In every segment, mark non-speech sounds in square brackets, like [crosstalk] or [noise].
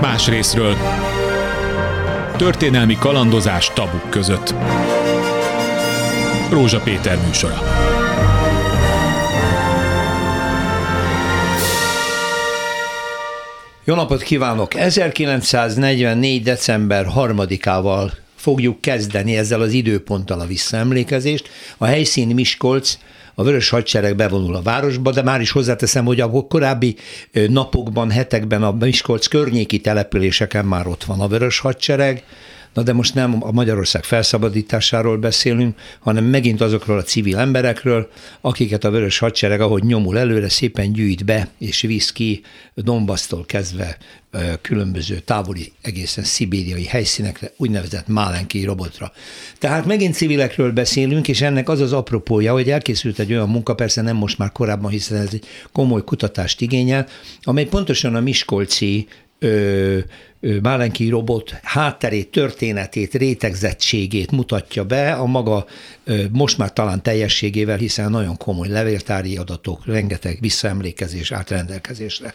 Más részről történelmi kalandozás tabuk között. Rózsa Péter műsora. Jó napot kívánok! 1944. december 3-ával fogjuk kezdeni ezzel az időponttal a visszaemlékezést. A helyszín Miskolc, a Vörös Hadsereg bevonul a városba, de már is hozzáteszem, hogy a korábbi napokban, hetekben a Miskolc környéki településeken már ott van a Vörös Hadsereg, Na de most nem a Magyarország felszabadításáról beszélünk, hanem megint azokról a civil emberekről, akiket a Vörös Hadsereg, ahogy nyomul előre, szépen gyűjt be és visz ki Dombasztól kezdve különböző távoli, egészen szibériai helyszínekre, úgynevezett málenki robotra. Tehát megint civilekről beszélünk, és ennek az az apropója, hogy elkészült egy olyan munka, persze nem most már korábban, hiszen ez egy komoly kutatást igényel, amely pontosan a Miskolci Málenki robot hátterét, történetét, rétegzettségét mutatja be a maga most már talán teljességével, hiszen nagyon komoly levéltári adatok, rengeteg visszaemlékezés átrendelkezésre.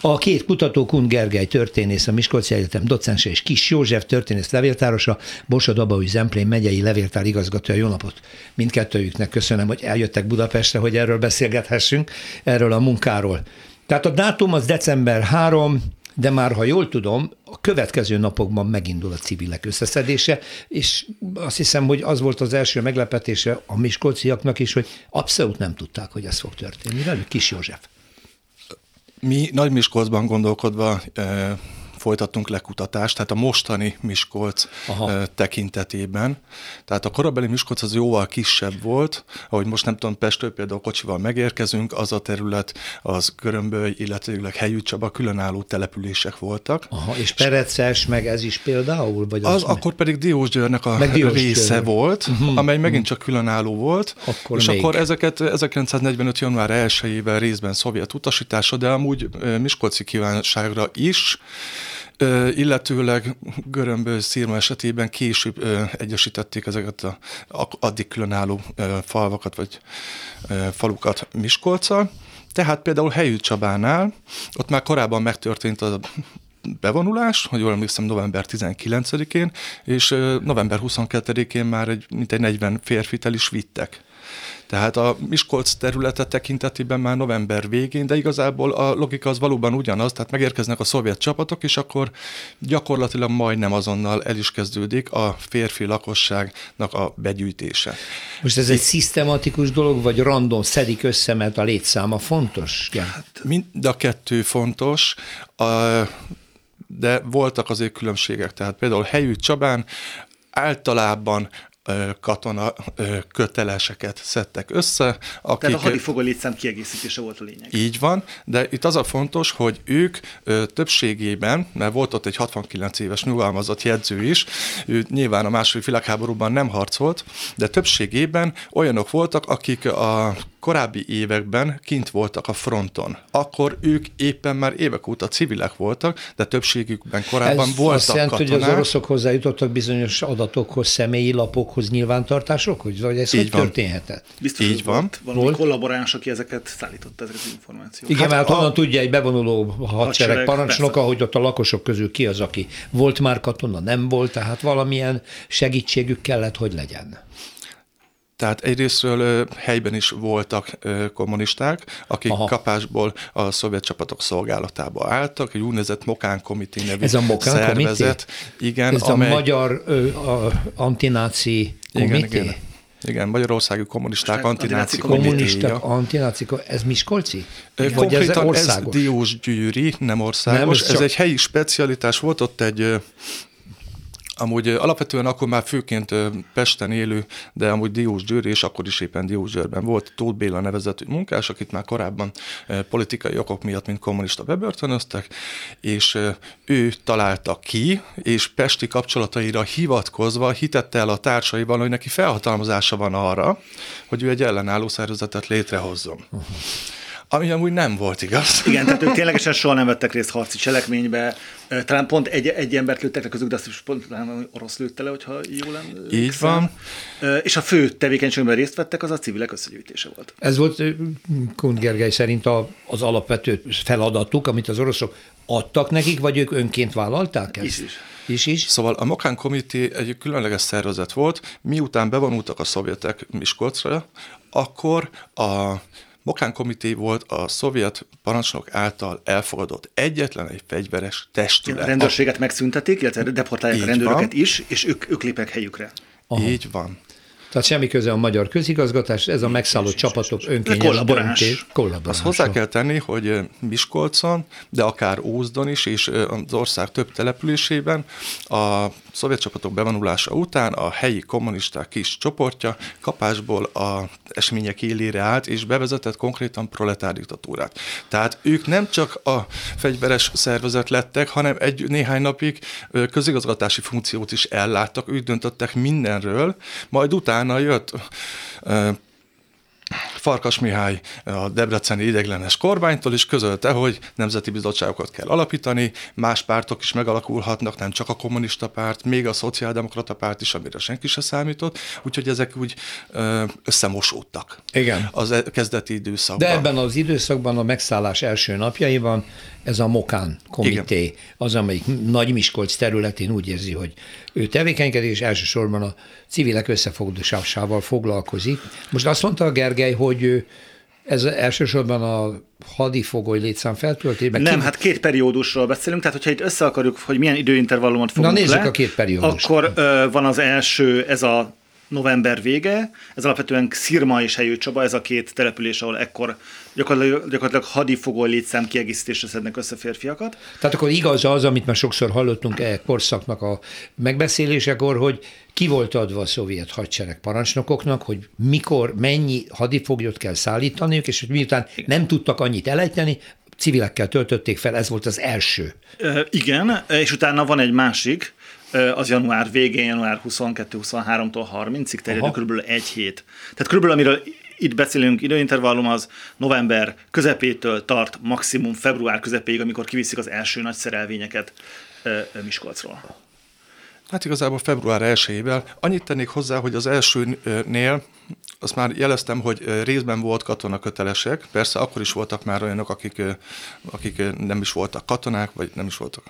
A két kutató, Kun Gergely történész, a Miskolci Egyetem docense és Kis József történész levéltárosa, Borsod Abaúj Zemplén megyei levéltár igazgatója. Jó napot mindkettőjüknek köszönöm, hogy eljöttek Budapestre, hogy erről beszélgethessünk, erről a munkáról. Tehát a dátum az december 3, de már ha jól tudom, a következő napokban megindul a civilek összeszedése, és azt hiszem, hogy az volt az első meglepetése a miskolciaknak is, hogy abszolút nem tudták, hogy ez fog történni. Velük Kis József. Mi Nagy Miskolcban gondolkodva folytattunk lekutatást, tehát a mostani Miskolc Aha. tekintetében. Tehát a korabeli Miskolc az jóval kisebb volt, ahogy most nem tudom, Pestről például kocsival megérkezünk, az a terület, az Görömböly, illetőleg Helyű Csaba különálló települések voltak. Aha, és Pereces, meg ez is például? Vagy az, az akkor pedig Diósgyőrnek a Diós része Győr. volt, uh-huh. amely megint csak különálló volt, akkor és még. akkor ezeket 1945. január 1-ével részben szovjet utasítása, de amúgy Miskolci kívánságra is illetőleg Görömbő Szírma esetében később egyesítették ezeket a addig különálló falvakat vagy falukat Miskolccal. Tehát például Helyű Csabánál, ott már korábban megtörtént a bevonulás, hogy jól emlékszem, november 19-én, és november 22-én már egy, mintegy 40 férfit el is vittek. Tehát a Miskolc területe tekintetében már november végén, de igazából a logika az valóban ugyanaz, tehát megérkeznek a szovjet csapatok, és akkor gyakorlatilag majdnem azonnal el is kezdődik a férfi lakosságnak a begyűjtése. Most ez egy szisztematikus dolog, vagy random szedik össze, mert a létszáma fontos? Hát, mind a kettő fontos. A, de voltak azért különbségek. Tehát például Helyű Csabán általában katona köteleseket szedtek össze. Akik, Tehát a hadifogó létszám kiegészítése volt a lényeg. Így van, de itt az a fontos, hogy ők többségében, mert volt ott egy 69 éves nyugalmazott jegyző is, ő nyilván a második világháborúban nem harcolt, de többségében olyanok voltak, akik a korábbi években kint voltak a fronton. Akkor ők éppen már évek óta civilek voltak, de többségükben korábban Ez voltak azt jelenti, katonák. hogy az oroszok hozzájutottak bizonyos adatokhoz, személyi lapokhoz, nyilvántartásokhoz? Vagy ez Így hogy van. történhetett? Biztos, Így van. Volt valami volt? kollaboráns, aki ezeket szállította, ezeket az információkat. Igen, hát, mert honnan tudja egy bevonuló hadsereg parancsnoka, hogy ott a lakosok közül ki az, aki volt már katona, nem volt, tehát valamilyen segítségük kellett, hogy legyen. Tehát egyrésztről helyben is voltak kommunisták, akik Aha. kapásból a szovjet csapatok szolgálatába álltak, egy úgynevezett Mokán Komité nevű Ez a Mokán szervezet. Komité? Igen, Ez amely... a magyar ö, a, antináci komité? Igen, igen. Igen, Magyarországi Kommunisták Antináci Kommunisták Antináci Ez Miskolci? Konkrétan ez, ez Diós Gyűri, nem országos. Nem, ez, ez csak... egy helyi specialitás. Volt ott egy Amúgy alapvetően akkor már főként Pesten élő, de amúgy Diós Győr, és akkor is éppen Diós Győrben volt Tóth Béla nevezetű munkás, akit már korábban politikai okok miatt, mint kommunista bebörtönöztek, és ő találta ki, és pesti kapcsolataira hivatkozva hitette el a társaival, hogy neki felhatalmazása van arra, hogy ő egy ellenálló szervezetet létrehozzon. Uh-huh. Ami amúgy nem volt igaz. Igen, tehát ők [laughs] ténylegesen soha nem vettek részt harci cselekménybe. Talán pont egy, egy embert lőttek le közük, de azt is pont talán orosz lőtte le, hogyha jól emlékszem. Így van. És a fő tevékenységben részt vettek, az a civilek összegyűjtése volt. Ez volt Kunt Gergely szerint a, az alapvető feladatuk, amit az oroszok adtak nekik, vagy ők önként vállalták ezt? Is is. Is is. Szóval a Mokán Committee egy különleges szervezet volt, miután bevonultak a szovjetek Miskolcra, akkor a Mokán Committee volt a szovjet parancsnok által elfogadott egyetlen egy fegyveres testület. A rendőrséget megszüntetik, illetve deportálják a rendőröket van. is, és ők, ők lépek helyükre. Aha. Így van. Tehát semmi köze a magyar közigazgatás, ez a megszállott csapatok önkényes döntés. Azt hozzá kell tenni, hogy Miskolcon, de akár Ózdon is, és az ország több településében a szovjet csapatok bevonulása után a helyi kommunisták kis csoportja kapásból a események élére állt, és bevezetett konkrétan proletár diktatúrát. Tehát ők nem csak a fegyveres szervezet lettek, hanem egy néhány napig közigazgatási funkciót is elláttak, ők döntöttek mindenről, majd utána jött Farkas Mihály a Debreceni ideglenes kormánytól is közölte, hogy nemzeti bizottságokat kell alapítani, más pártok is megalakulhatnak, nem csak a kommunista párt, még a szociáldemokrata párt is, amire senki se számított, úgyhogy ezek úgy összemosódtak. Igen. Az e- kezdeti időszakban. De ebben az időszakban a megszállás első napjaiban ez a Mokán komité, Igen. az, amelyik Nagy Miskolc területén úgy érzi, hogy ő tevékenykedik, és elsősorban a civilek összefogdosásával foglalkozik. Most azt mondta a Gergely, hogy ez elsősorban a hadifogoly létszám feltöltében. Nem, ki... hát két periódusról beszélünk, tehát hogyha itt össze akarjuk, hogy milyen időintervallumot fogunk Na nézzük le, a két periódust. Akkor ö, van az első, ez a november vége, ez alapvetően Szirma és Helyő Csaba, ez a két település, ahol ekkor gyakorlatilag, gyakorlatilag hadifogoly létszám kiegészítésre szednek össze férfiakat. Tehát akkor igaz az, amit már sokszor hallottunk e korszaknak a megbeszélésekor, hogy ki volt adva a szovjet hadsereg parancsnokoknak, hogy mikor, mennyi hadifoglyot kell szállítaniuk, és hogy miután nem tudtak annyit elejteni, civilekkel töltötték fel, ez volt az első. E, igen, és utána van egy másik, az január végén, január 22-23-tól 30-ig terjedő kb. egy hét. Tehát kb. amiről itt beszélünk, időintervallum az november közepétől tart maximum február közepéig, amikor kiviszik az első nagy szerelvényeket Miskolcról. Hát igazából február 1-ével. Annyit tennék hozzá, hogy az elsőnél azt már jeleztem, hogy részben volt katona kötelesek, persze akkor is voltak már olyanok, akik, akik nem is voltak katonák, vagy nem is voltak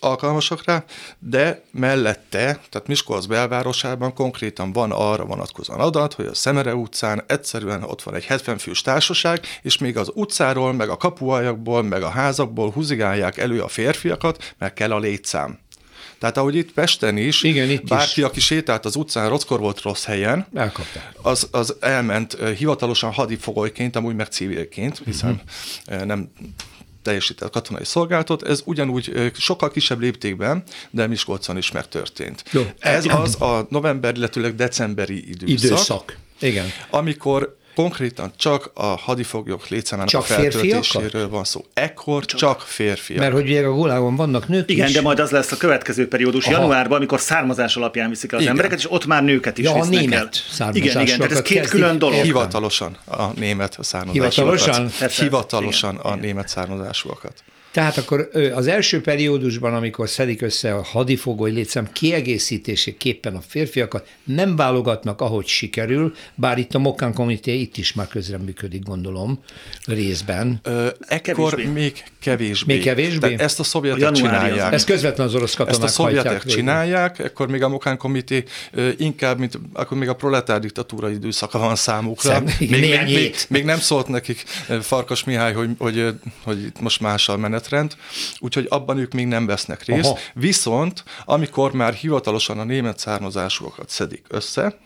alkalmasak rá, de mellette, tehát Miskolc belvárosában konkrétan van arra vonatkozóan adat, hogy a Szemere utcán egyszerűen ott van egy 70 fős társaság, és még az utcáról, meg a kapuajakból, meg a házakból húzigálják elő a férfiakat, mert kell a létszám. Tehát ahogy itt Pesten is, Igen, itt bárki, is. aki sétált az utcán, rockor volt rossz helyen, Elkapták. Az, az elment hivatalosan hadifogolyként, amúgy meg civilként, hiszen uh-huh. nem teljesített katonai szolgálatot, ez ugyanúgy sokkal kisebb léptékben, de Miskolcon is megtörtént. Jó. Ez az a november, illetőleg decemberi időszak. Időszak. Igen. Amikor konkrétan csak a hadifoglyok létszámának csak a feltöltéséről van szó. Ekkor csak, csak férfiak. Mert hogy ugye a gulágon vannak nők Igen, is. de majd az lesz a következő periódus Aha. januárban, amikor származás alapján viszik el az igen. embereket, és ott már nőket is ja, visznek a német el. Igen, igen, tehát ez két külön dolog. Hivatalosan a német származásúakat. Hivatalosan? Hivatalosan igen, a német származásúakat. Tehát akkor az első periódusban, amikor szedik össze a hadifogoly létszám kiegészítéséképpen a férfiakat, nem válogatnak, ahogy sikerül, bár itt a Mokán Committee itt is már közreműködik, gondolom, részben. Ö, ekkor kevésbé. még kevésbé. Még kevésbé? Tehát ezt a szovjetek a csinálják. Ez közvetlen az orosz katonák Ezt a szovjetek csinálják, ekkor még a Mokán Committee inkább, mint akkor még a proletár diktatúra időszaka van számukra. Szem, még, még, még, még, nem szólt nekik Farkas Mihály, hogy, hogy, hogy most más a menet menetrend, úgyhogy abban ők még nem vesznek részt. Aha. Viszont, amikor már hivatalosan a német származásúakat szedik össze,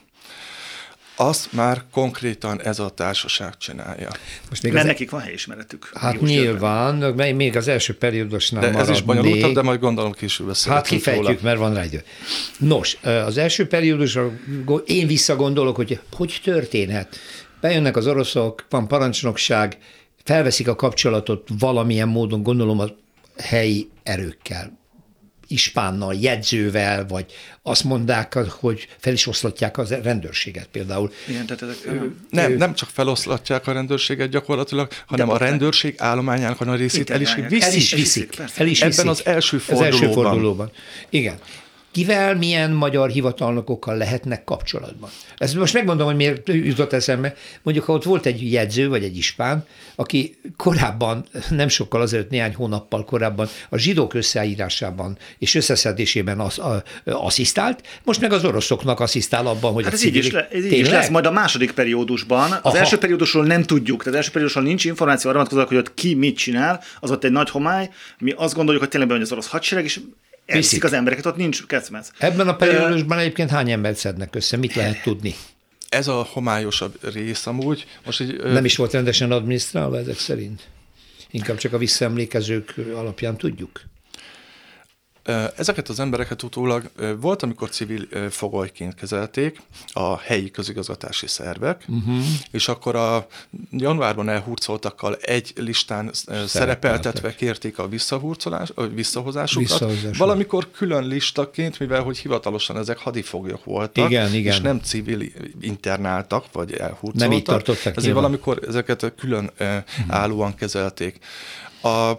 azt már konkrétan ez a társaság csinálja. Most még Mert az... nekik van helyismeretük. Hát nyilván, jövőben. még az első periódusnál De ez is bonyolultabb, de majd gondolom később beszélünk Hát kifejtjük, róla. mert van rá idő. Nos, az első periódusra én visszagondolok, hogy hogy történhet. Bejönnek az oroszok, van parancsnokság, felveszik a kapcsolatot valamilyen módon, gondolom a helyi erőkkel. ispánnal, jegyzővel, vagy azt mondták, hogy fel is oszlatják a rendőrséget például. Igen, tehát ezek, nem, nem csak feloszlatják a rendőrséget gyakorlatilag, hanem a rendőrség állományának a nagy részét el is viszik. El is viszik. El is viszik. Ebben az első fordulóban. Az első fordulóban. Igen kivel, milyen magyar hivatalnokokkal lehetnek kapcsolatban. Ezt most megmondom, hogy miért jutott eszembe. Mondjuk, ha ott volt egy jegyző, vagy egy ispán, aki korábban, nem sokkal azért, néhány hónappal korábban a zsidók összeírásában és összeszedésében az, a, asszisztált, most meg az oroszoknak asszisztál abban, hogy hát ez így is, le, ez így is lesz majd a második periódusban. Az Aha. első periódusról nem tudjuk, tehát az első periódusról nincs információ arra vonatkozóan, hogy ott ki mit csinál, az ott egy nagy homály. Mi azt gondoljuk, hogy tényleg hogy az orosz hadsereg, és elviszik az embereket, ott nincs kecmec. Ebben a periódusban egyébként hány embert szednek össze, mit lehet tudni? Ez a homályosabb rész amúgy. Most így, Nem is volt rendesen adminisztrálva ezek szerint? Inkább csak a visszaemlékezők alapján tudjuk? Ezeket az embereket utólag volt, amikor civil fogolyként kezelték a helyi közigazgatási szervek, uh-huh. és akkor a januárban elhurcoltakkal egy listán szerepeltetve kérték a visszahurcolás, visszahozásukat. Visszahozás Valamikor külön listaként, mivel hogy hivatalosan ezek hadifoglyok voltak, igen, igen. és nem civil internáltak, vagy elhurcoltak. Nem így tartottak Ezért nyilván. valamikor ezeket külön uh-huh. állóan kezelték. A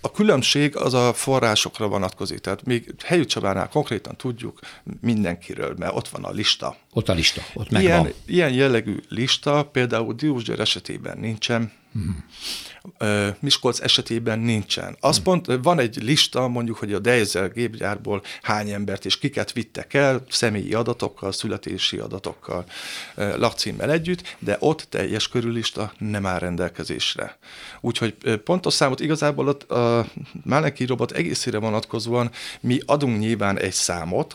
a különbség az a forrásokra vonatkozik. Tehát még Helyű Csabánál konkrétan tudjuk mindenkiről, mert ott van a lista. Ott a lista, ott megvan. Ilyen, ilyen jellegű lista például Diósgyőr esetében nincsen, hmm. Miskolc esetében nincsen. Az hmm. pont, van egy lista, mondjuk, hogy a Deizel gépgyárból hány embert és kiket vittek el, személyi adatokkal, születési adatokkal, lakcímmel együtt, de ott teljes körülista nem áll rendelkezésre. Úgyhogy pontos számot igazából a, a Máleki robot egészére vonatkozóan mi adunk nyilván egy számot,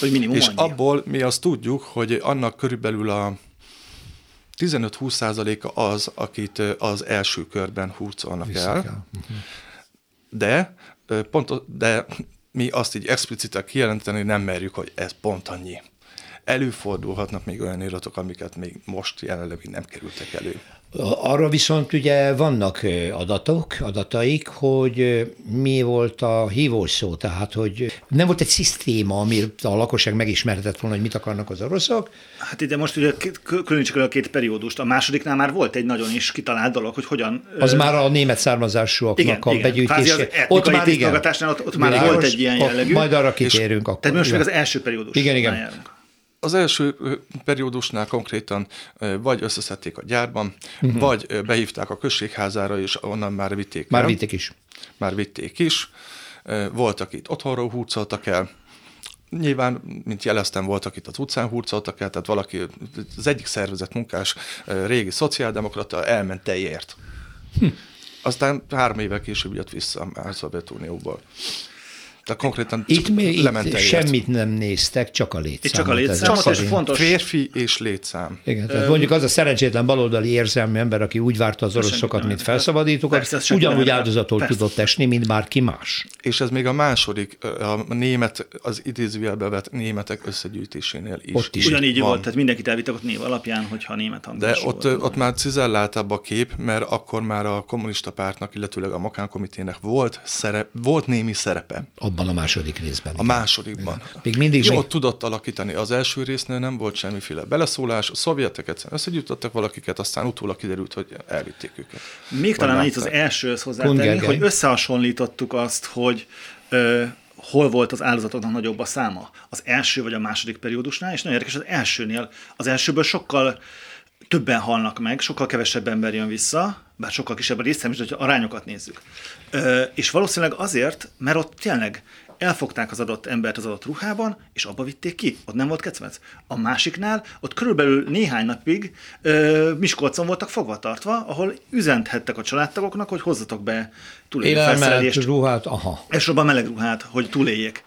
hogy minimum és annyi. abból mi azt tudjuk, hogy annak körülbelül a 15-20 százaléka az, akit az első körben hurcolnak el. Uh-huh. De, pont, de mi azt így expliciten kijelenteni nem merjük, hogy ez pont annyi. Előfordulhatnak még olyan iratok, amiket még most jelenleg nem kerültek elő. Arra viszont ugye vannak adatok, adataik, hogy mi volt a hívószó, tehát hogy nem volt egy szisztéma, amit a lakosság megismerhetett volna, hogy mit akarnak az oroszok. Hát ide most ugye különítsük el a két periódust. A másodiknál már volt egy nagyon is kitalált dolog, hogy hogyan... Az ö... már a német származásúaknak igen, a igen. begyűjtése. Ott már igen. Ott, ott már volt egy ilyen jellegű. Majd arra kitérünk akkor. Tehát most még az első periódus. Igen, igen. Járunk. Az első periódusnál konkrétan vagy összeszedték a gyárban, uh-huh. vagy behívták a községházára, és onnan már vitték Már el. vitték is. Már vitték is. Voltak itt otthonról hurcoltak el, Nyilván, mint jeleztem, voltak itt az utcán hurcoltak el, tehát valaki, az egyik szervezet munkás, régi szociáldemokrata elment teljért. Hm. Aztán három évvel később jött vissza a Szovjetunióból. Tehát konkrétan itt, még, itt semmit nem néztek, csak a létszámot. Itt csak a létszámot, és fontos. Férfi és létszám. Igen, tehát mondjuk az a szerencsétlen baloldali érzelmű ember, aki úgy várta az oroszokat, mint felszabadítókat, Persze, ugyanúgy áldozatot Persze. tudott esni, mint bárki más. És ez még a második, a német, az idézőjelbe vett németek összegyűjtésénél is. Ott is Ugyanígy van. volt, tehát mindenkit elvittek ott név alapján, hogyha német De ott, volt, ott már cizelláltabb a kép, mert akkor már a kommunista pártnak, illetőleg a Makán komitének volt, szerep, volt némi szerepe. A abban a második részben. A másodikban. Még mindig Jó, még... tudott alakítani. Az első résznél nem volt semmiféle beleszólás, a szovjetek egyszerűen összegyűjtöttek valakiket, aztán utólag kiderült, hogy elvitték őket. Még talán annyit az elsőhöz hozzátenni, hogy összehasonlítottuk azt, hogy ö, hol volt az áldozatoknak nagyobb a száma. Az első vagy a második periódusnál, és nagyon érdekes, az elsőnél, az elsőből sokkal többen halnak meg, sokkal kevesebb ember jön vissza, bár sokkal kisebb a részem is, hogyha arányokat nézzük. És valószínűleg azért, mert ott tényleg elfogták az adott embert az adott ruhában, és abba vitték ki. Ott nem volt kecmec. A másiknál, ott körülbelül néhány napig ö, Miskolcon voltak fogva tartva, ahol üzenthettek a családtagoknak, hogy hozzatok be túlélő felszerelést. ruhát, aha. Elsősorban meleg ruhát, hogy túléljék.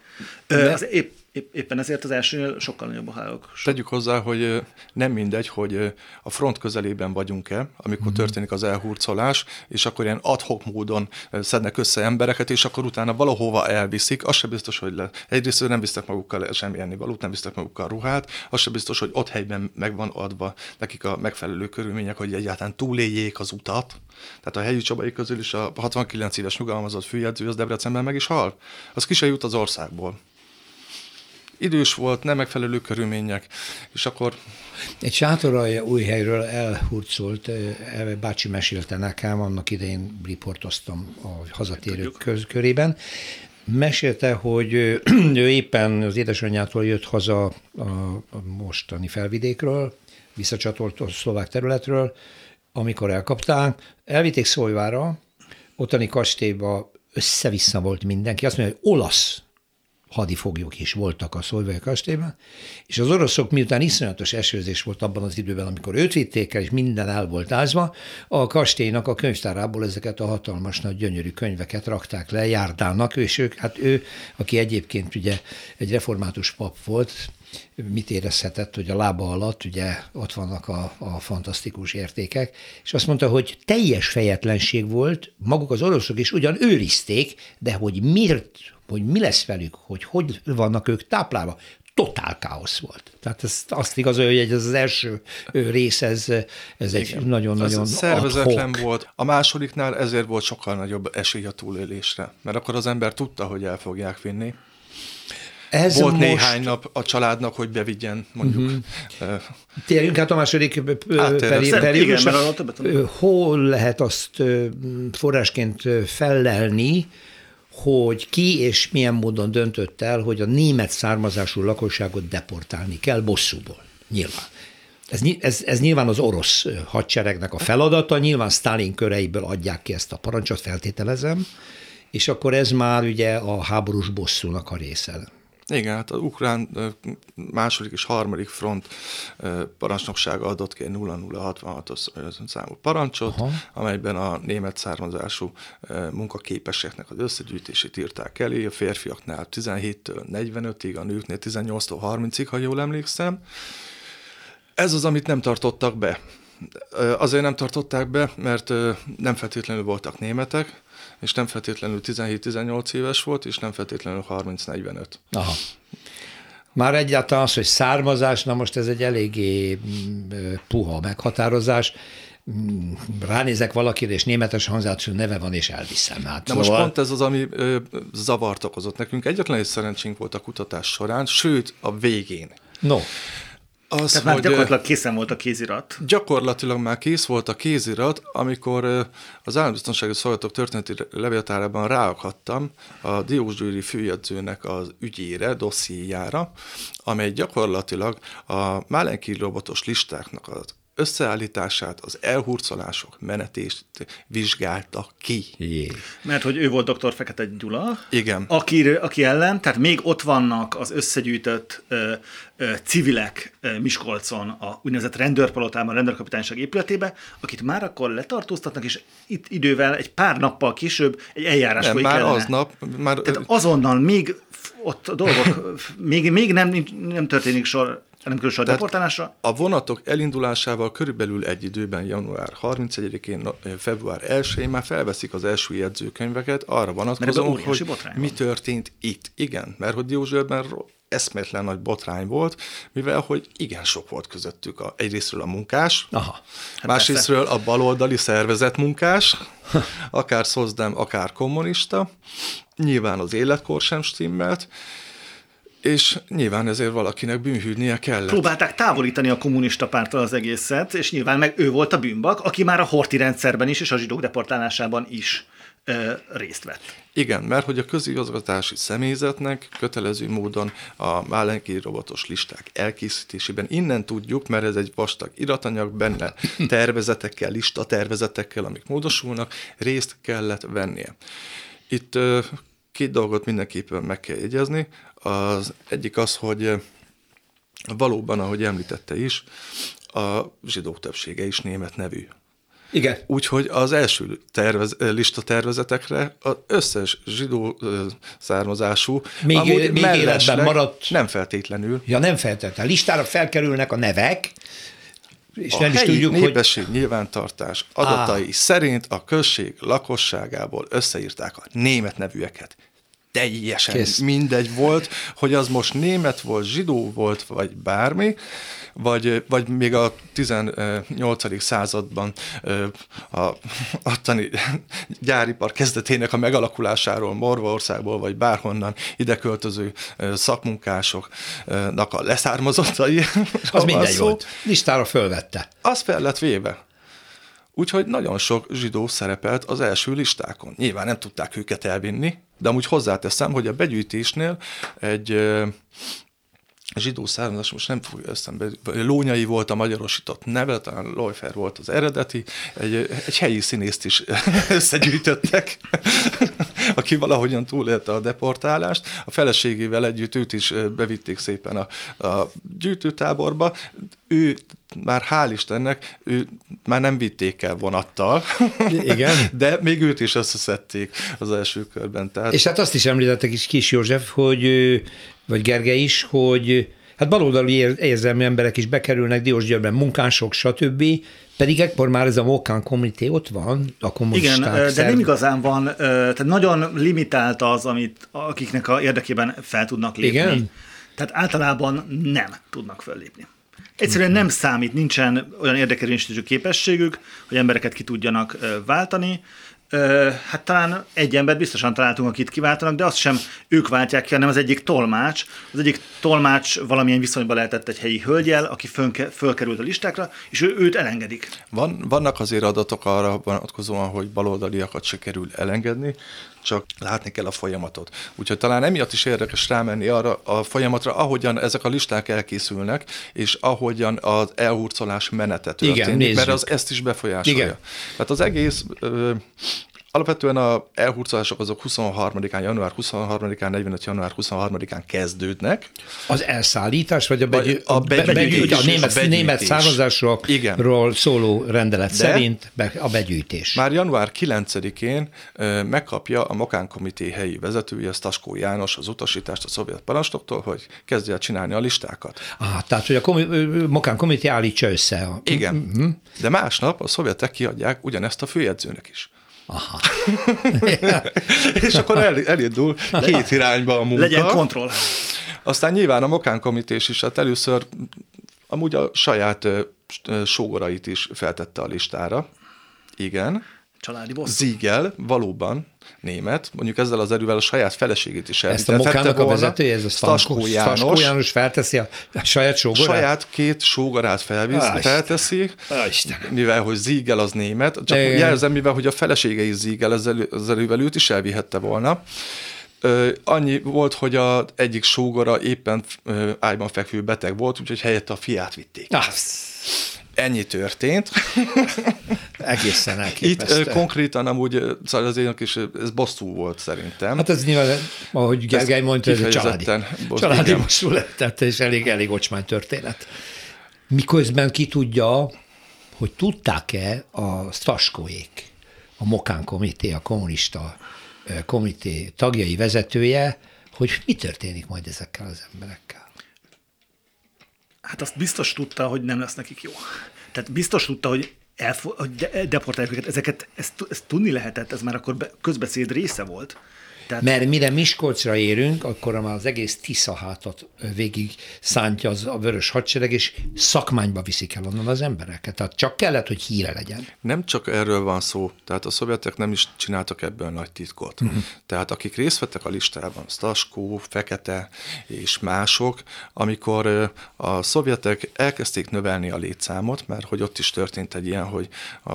Ö, az épp Épp, éppen ezért az elsőnél sokkal nagyobb a hálók. Sok... Tegyük hozzá, hogy nem mindegy, hogy a front közelében vagyunk-e, amikor mm-hmm. történik az elhurcolás, és akkor ilyen adhok módon szednek össze embereket, és akkor utána valahova elviszik, az sem biztos, hogy le. Egyrészt nem visznek magukkal semmi valót, nem visznek magukkal ruhát, az sem biztos, hogy ott helyben meg van adva nekik a megfelelő körülmények, hogy egyáltalán túléljék az utat. Tehát a helyi csabai közül is a 69 éves nyugalmazott főjegyző az Debrecenben meg is hal. Az ki se jut az országból idős volt, nem megfelelő körülmények, és akkor... Egy sátoraj új helyről elhurcolt, bácsi mesélte nekem, annak idején riportoztam a hazatérők köz, körében, mesélte, hogy [clears throat] ő éppen az édesanyjától jött haza a, mostani felvidékről, visszacsatolt a szlovák területről, amikor elkapták, elvitték Szolvára, ottani kastélyba össze-vissza volt mindenki, azt mondja, hogy olasz hadifoglyok is voltak a Szolvai kastélyban, és az oroszok miután iszonyatos esőzés volt abban az időben, amikor őt vitték el, és minden el volt ázva, a kastélynak a könyvtárából ezeket a hatalmas nagy gyönyörű könyveket rakták le járdának, és ők, hát ő, aki egyébként ugye egy református pap volt, mit érezhetett, hogy a lába alatt ugye ott vannak a, a fantasztikus értékek, és azt mondta, hogy teljes fejetlenség volt, maguk az oroszok is ugyan őrizték, de hogy miért, hogy mi lesz velük, hogy hogy vannak ők táplálva, totál káosz volt. Tehát ez azt igazolja, hogy ez az első rész, ez, ez egy nagyon-nagyon Szervezetlen volt. A másodiknál ezért volt sokkal nagyobb esély a túlélésre, mert akkor az ember tudta, hogy el fogják vinni. Ez Volt most... néhány nap a családnak, hogy bevigyen, mondjuk. Uh-huh. Uh, Térjünk át a második periódusra. Hol lehet azt forrásként fellelni, hogy ki és milyen módon döntött el, hogy a német származású lakosságot deportálni kell bosszúból. Nyilván. Ez, ez, ez nyilván az orosz hadseregnek a feladata, nyilván Stalin köreiből adják ki ezt a parancsot, feltételezem, és akkor ez már ugye a háborús bosszúnak a része. Igen, hát az ukrán második és harmadik front parancsnoksága adott ki egy 0066-os számú parancsot, Aha. amelyben a német származású munkaképeseknek az összegyűjtését írták elé, a férfiaknál 17-től 45-ig, a nőknél 18-tól 30-ig, ha jól emlékszem. Ez az, amit nem tartottak be. Azért nem tartották be, mert nem feltétlenül voltak németek, és nem feltétlenül 17-18 éves volt, és nem feltétlenül 30-45. Aha. Már egyáltalán az, hogy származás, na most ez egy eléggé mm, puha meghatározás, mm, ránézek valakire, és németes hangzású neve van, és elviszem. Hát, Na szóval... most pont ez az, ami ö, zavart okozott nekünk. Egyetlen egy szerencsénk volt a kutatás során, sőt a végén. No. Az, Tehát már gyakorlatilag készen volt a kézirat. Gyakorlatilag már kész volt a kézirat, amikor az állambiztonsági szolgálatok történeti levéltárában ráakadtam a Diósgyőri főjegyzőnek az ügyére, dossziéjára, amely gyakorlatilag a Málenki robotos listáknak az összeállítását, az elhurcolások menetést vizsgálta ki. Jé. Mert hogy ő volt dr. Fekete Gyula, Igen. Aki, aki ellen, tehát még ott vannak az összegyűjtött ö, ö, civilek ö, Miskolcon, a úgynevezett rendőrpalotában, a rendőrkapitányság épületébe, akit már akkor letartóztatnak, és itt idővel, egy pár nappal később egy eljárás nem, már kellene. aznap. Már... Tehát azonnal még ott a dolgok, még, még nem, nem történik sor nem külső a deportálásra? A vonatok elindulásával körülbelül egy időben, január 31-én, február 1-én már felveszik az első jegyzőkönyveket, arra vonatkozóan, hogy mi történt itt. Igen, mert hogy Diózsőben eszméletlen nagy botrány volt, mivel hogy igen sok volt közöttük a, egyrésztről a munkás, Aha, hát másrésztről a baloldali szervezet munkás, akár szozdem, akár kommunista, nyilván az életkor sem stimmelt, és nyilván ezért valakinek bűnhűdnie kellett. Próbálták távolítani a kommunista pártól az egészet, és nyilván meg ő volt a bűnbak, aki már a horti rendszerben is, és a zsidók deportálásában is ö, részt vett. Igen, mert hogy a közigazgatási személyzetnek kötelező módon a málenki robotos listák elkészítésében innen tudjuk, mert ez egy vastag iratanyag, benne [laughs] tervezetekkel, lista tervezetekkel, amik módosulnak, részt kellett vennie. Itt két dolgot mindenképpen meg kell jegyezni. Az egyik az, hogy valóban, ahogy említette is, a zsidók többsége is német nevű. Igen. Úgyhogy az első tervez, lista tervezetekre az összes zsidó származású, még, amúgy még életben maradt. Nem feltétlenül. Ja, nem feltétlenül. Listára felkerülnek a nevek, és a nem is tudjuk, népesség hogy... nyilvántartás adatai ah. szerint a község lakosságából összeírták a német nevűeket teljesen Kész. mindegy volt, hogy az most német volt, zsidó volt, vagy bármi, vagy, vagy még a 18. században a attani gyáripar kezdetének a megalakulásáról Morvaországból, vagy bárhonnan ide költöző szakmunkásoknak a leszármazottai. Az mindegy volt. Listára fölvette. Az fel lett véve. Úgyhogy nagyon sok zsidó szerepelt az első listákon. Nyilván nem tudták őket elvinni, de amúgy hozzáteszem, hogy a begyűjtésnél egy zsidó származás, most nem fog eszembe, Lónyai volt a magyarosított neve, talán Lojfer volt az eredeti, egy, egy helyi színészt is [laughs] összegyűjtöttek, [laughs] aki valahogyan túlélte a deportálást. A feleségével együtt őt is bevitték szépen a, a gyűjtőtáborba. Ő már hál' Istennek, ő már nem vitték el vonattal, [laughs] Igen. de még őt is összeszedték az első körben. Tehát... És hát azt is említettek is Kis József, hogy vagy Gerge is, hogy hát baloldali érzelmi emberek is bekerülnek Diósgyőrben, munkások, stb., pedig ekkor már ez a Mokán Community ott van, a kommunisták. Igen, szerv... de nem igazán van, tehát nagyon limitált az, amit, akiknek a érdekében fel tudnak lépni. Igen? Tehát általában nem tudnak föllépni. Egyszerűen nem számít, nincsen olyan érdekelésítő képességük, hogy embereket ki tudjanak váltani, hát talán egy ember biztosan találtunk, akit kiváltanak, de azt sem ők váltják ki, hanem az egyik tolmács. Az egyik tolmács valamilyen viszonyban lehetett egy helyi hölgyel, aki fönke, fölkerült a listákra, és ő, őt elengedik. Van, vannak azért adatok arra vonatkozóan, hogy baloldaliakat se kerül elengedni, csak látni kell a folyamatot. Úgyhogy talán emiatt is érdekes rámenni arra a folyamatra, ahogyan ezek a listák elkészülnek, és ahogyan az elhurcolás menete történik, Igen, mert az ezt is befolyásolja. Igen. Tehát az egész ö, Alapvetően a elhurcolások azok 23-án, január 23-án, 45. január 23-án kezdődnek. Az elszállítás, vagy a, begyű, a, begyűjtés, begyűjtés, a német, a német származásról szóló rendelet De szerint a begyűjtés. Már január 9-én megkapja a Mokán Komité helyi vezetője, Staskó János az utasítást a szovjet parancsnoktól, hogy kezdje el csinálni a listákat. Ah, tehát, hogy a komi, Mokán Komité állítsa össze. A... Igen. Mm-hmm. De másnap a szovjetek kiadják ugyanezt a főjegyzőnek is. Aha. [laughs] és akkor el, elindul két irányba a munka. Legyen kontroll. Aztán nyilván a Mokán komités is, hát először amúgy a saját sógorait is feltette a listára. Igen. Családi bosszú. Ziegel valóban német, mondjuk ezzel az erővel a saját feleségét is elvitette Ezt a Mokának a vezetője, ez a Staskó János. Staskó János felteszi a saját sógorát? Saját két sógorát felvisz, ah, felteszi, ah, mivel hogy Ziegel az német, csak Igen. jelzem, mivel hogy a felesége is Ziegel, ezzel, ezzel ővel őt is elvihette volna. Ö, annyi volt, hogy a egyik sógora éppen ö, ágyban fekvő beteg volt, úgyhogy helyette a fiát vitték. Ah, ennyi történt. [laughs] Egészen elképesztő. Itt konkrétan amúgy szóval az én is, ez bosszú volt szerintem. Hát ez nyilván, ahogy Gergely mondta, ez a családi, bosszú, családi bosszú lett, és elég, elég ocsmány történet. Miközben ki tudja, hogy tudták-e a Staskóék, a Mokán komité, a kommunista komité tagjai, vezetője, hogy mi történik majd ezekkel az emberekkel. Hát azt biztos tudta, hogy nem lesz nekik jó. Tehát biztos tudta, hogy, elfo- hogy de- deportálják őket. Ezeket, ezt, ezt tudni lehetett, ez már akkor be, közbeszéd része volt. Tehát... Mert mire Miskolcra érünk, akkor már az egész Tisza hátat végig szántja az a vörös hadsereg, és szakmányba viszik el onnan az embereket. Tehát csak kellett, hogy híre legyen. Nem csak erről van szó, tehát a szovjetek nem is csináltak ebből nagy titkot. Uh-huh. Tehát akik részt vettek a listában, Staskó, Fekete és mások, amikor a szovjetek elkezdték növelni a létszámot, mert hogy ott is történt egy ilyen, hogy a,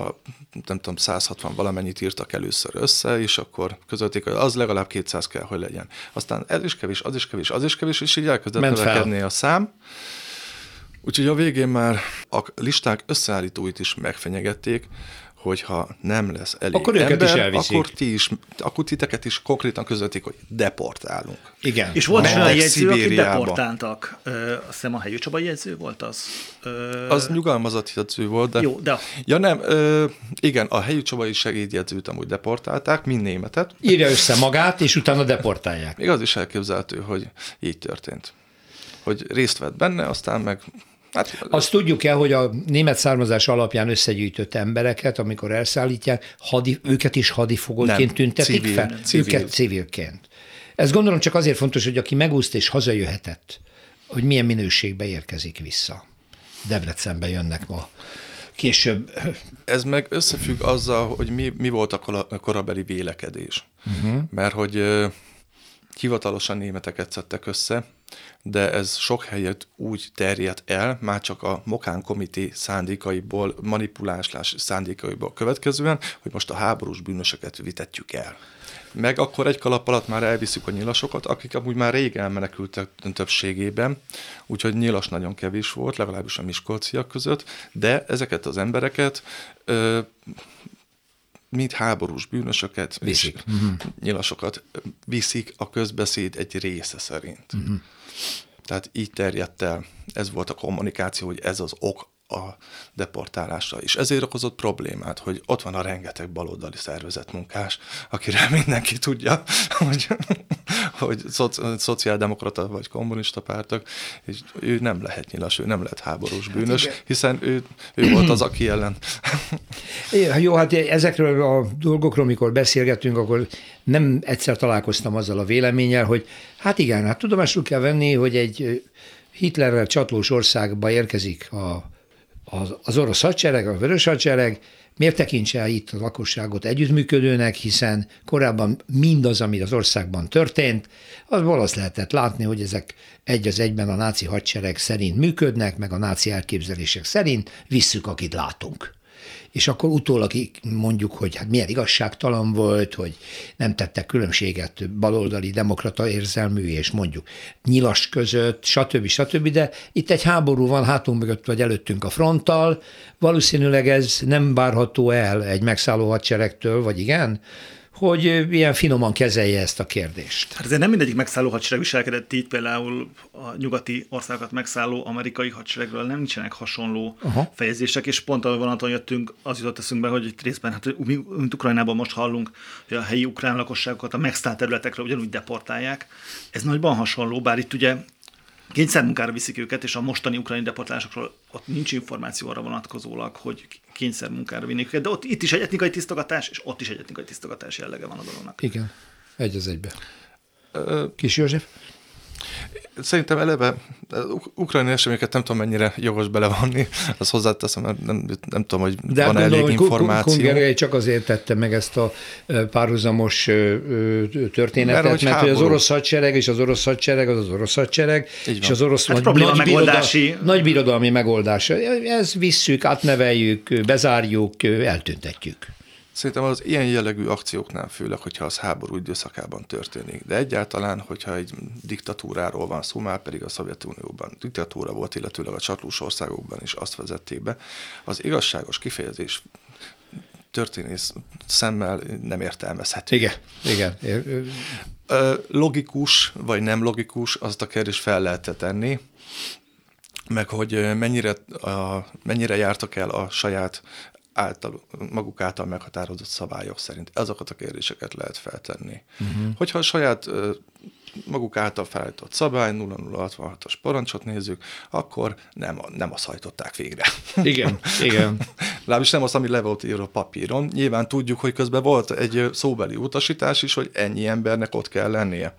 nem tudom, 160 valamennyit írtak először össze, és akkor közölték, hogy az legalább legalább 200 kell, hogy legyen. Aztán ez is kevés, az is kevés, az is kevés, és így elkezdett növekedni a szám. Úgyhogy a végén már a listák összeállítóit is megfenyegették, hogyha nem lesz elég akkor ember, is elviszik. akkor ti is, akkor titeket is konkrétan közvetik, hogy deportálunk. Igen. És volt olyan jegyző, akit deportáltak. Ö, azt hiszem a Helyő Csaba jegyző volt az? Ö... Az nyugalmazott jegyző volt, de... Jó, de... Ja nem, ö, igen, a Helyő Csabai segédjegyzőt amúgy deportálták, mind németet. Írja össze magát, és utána deportálják. Még az is elképzelhető, hogy így történt. Hogy részt vett benne, aztán meg Hát, Azt tudjuk el, hogy a német származás alapján összegyűjtött embereket, amikor elszállítják, hadi, őket is hadifogolyként tüntetik civil, fel? Civil. Őket civilként. Ez gondolom csak azért fontos, hogy aki megúszt és hazajöhetett, hogy milyen minőségbe érkezik vissza. Debrecenbe jönnek ma később. Ez meg összefügg azzal, hogy mi, mi volt a korabeli vélekedés. Uh-huh. Mert hogy hivatalosan németeket szedtek össze, de ez sok helyet úgy terjedt el, már csak a Mokán komité szándékaiból, manipulálás szándékaiból következően, hogy most a háborús bűnösöket vitetjük el. Meg akkor egy kalap alatt már elviszük a nyilasokat, akik amúgy már rég elmenekültek többségében, úgyhogy nyilas nagyon kevés volt, legalábbis a miskolciak között, de ezeket az embereket ö, mint háborús bűnösöket viszik. és uh-huh. nyilasokat viszik a közbeszéd egy része szerint. Uh-huh. Tehát így terjedt el, ez volt a kommunikáció, hogy ez az ok a deportálásra. És ezért okozott problémát, hogy ott van a rengeteg baloldali szervezetmunkás, akire [laughs] mindenki tudja, hogy, hogy szoci, szociáldemokrata vagy kommunista pártok, és ő nem lehet nyilas, ő nem lehet háborús bűnös, hát hiszen ő, ő volt az, aki ellen. Jó, hát ezekről a dolgokról, mikor beszélgetünk, akkor nem egyszer találkoztam azzal a véleménnyel, hogy hát igen, hát tudomásul kell venni, hogy egy Hitlerrel csatlós országba érkezik a az, az orosz hadsereg, a vörös hadsereg miért tekintse itt a lakosságot együttműködőnek, hiszen korábban mindaz, ami az országban történt, az azt lehetett látni, hogy ezek egy az egyben a náci hadsereg szerint működnek, meg a náci elképzelések szerint, visszük, akit látunk és akkor utólag mondjuk, hogy hát milyen igazságtalan volt, hogy nem tettek különbséget baloldali demokrata érzelmű és mondjuk nyilas között, stb. stb. De itt egy háború van hátunk mögött vagy előttünk a fronttal, valószínűleg ez nem várható el egy megszálló hadseregtől, vagy igen? Hogy ilyen finoman kezelje ezt a kérdést. Hát ezért nem mindegyik megszálló hadsereg viselkedett így, például a nyugati országokat megszálló amerikai hadseregről nem nincsenek hasonló Aha. fejezések, és pont a vonaton jöttünk, az jutott eszünkbe, hogy itt részben, hát mi, mint Ukrajnában most hallunk, hogy a helyi ukrán lakosságokat a megszállt területekre ugyanúgy deportálják. Ez nagyban hasonló, bár itt ugye kényszermunkára viszik őket, és a mostani ukrajni deportálásokról ott nincs információ arra vonatkozólag, hogy kényszermunkára vinnék őket, de ott itt is egy etnikai tisztogatás, és ott is egy etnikai tisztogatás jellege van a dolognak. Igen, egy az egybe. Kis József? Szerintem eleve ukrajnai eseményeket nem tudom mennyire jogos belevonni, azt hozzáteszem, mert nem, nem tudom, hogy De van elég információ. De csak azért tette meg ezt a párhuzamos történetet, mert, mert hogy az orosz hadsereg és az orosz hadsereg az az orosz hadsereg, és az orosz hát nagy, nagy, megoldási... nagy birodalmi megoldás. Ez visszük, átneveljük, bezárjuk, eltüntetjük. Szerintem az ilyen jellegű akcióknál, főleg, hogyha az háború időszakában történik, de egyáltalán, hogyha egy diktatúráról van szó, már pedig a Szovjetunióban diktatúra volt, illetőleg a csatlós országokban is azt vezették be, az igazságos kifejezés történész szemmel nem értelmezhető. Igen, igen. Logikus vagy nem logikus, azt a kérdést fel lehet tenni, meg hogy mennyire, a, mennyire jártak el a saját által, maguk által meghatározott szabályok szerint. Azokat a kérdéseket lehet feltenni. Uh-huh. Hogyha a saját maguk által felállított szabály, 0066-os parancsot nézzük, akkor nem, nem azt hajtották végre. [laughs] Igen, igen. Lábis nem az, ami le volt írva papíron. Nyilván tudjuk, hogy közben volt egy szóbeli utasítás is, hogy ennyi embernek ott kell lennie.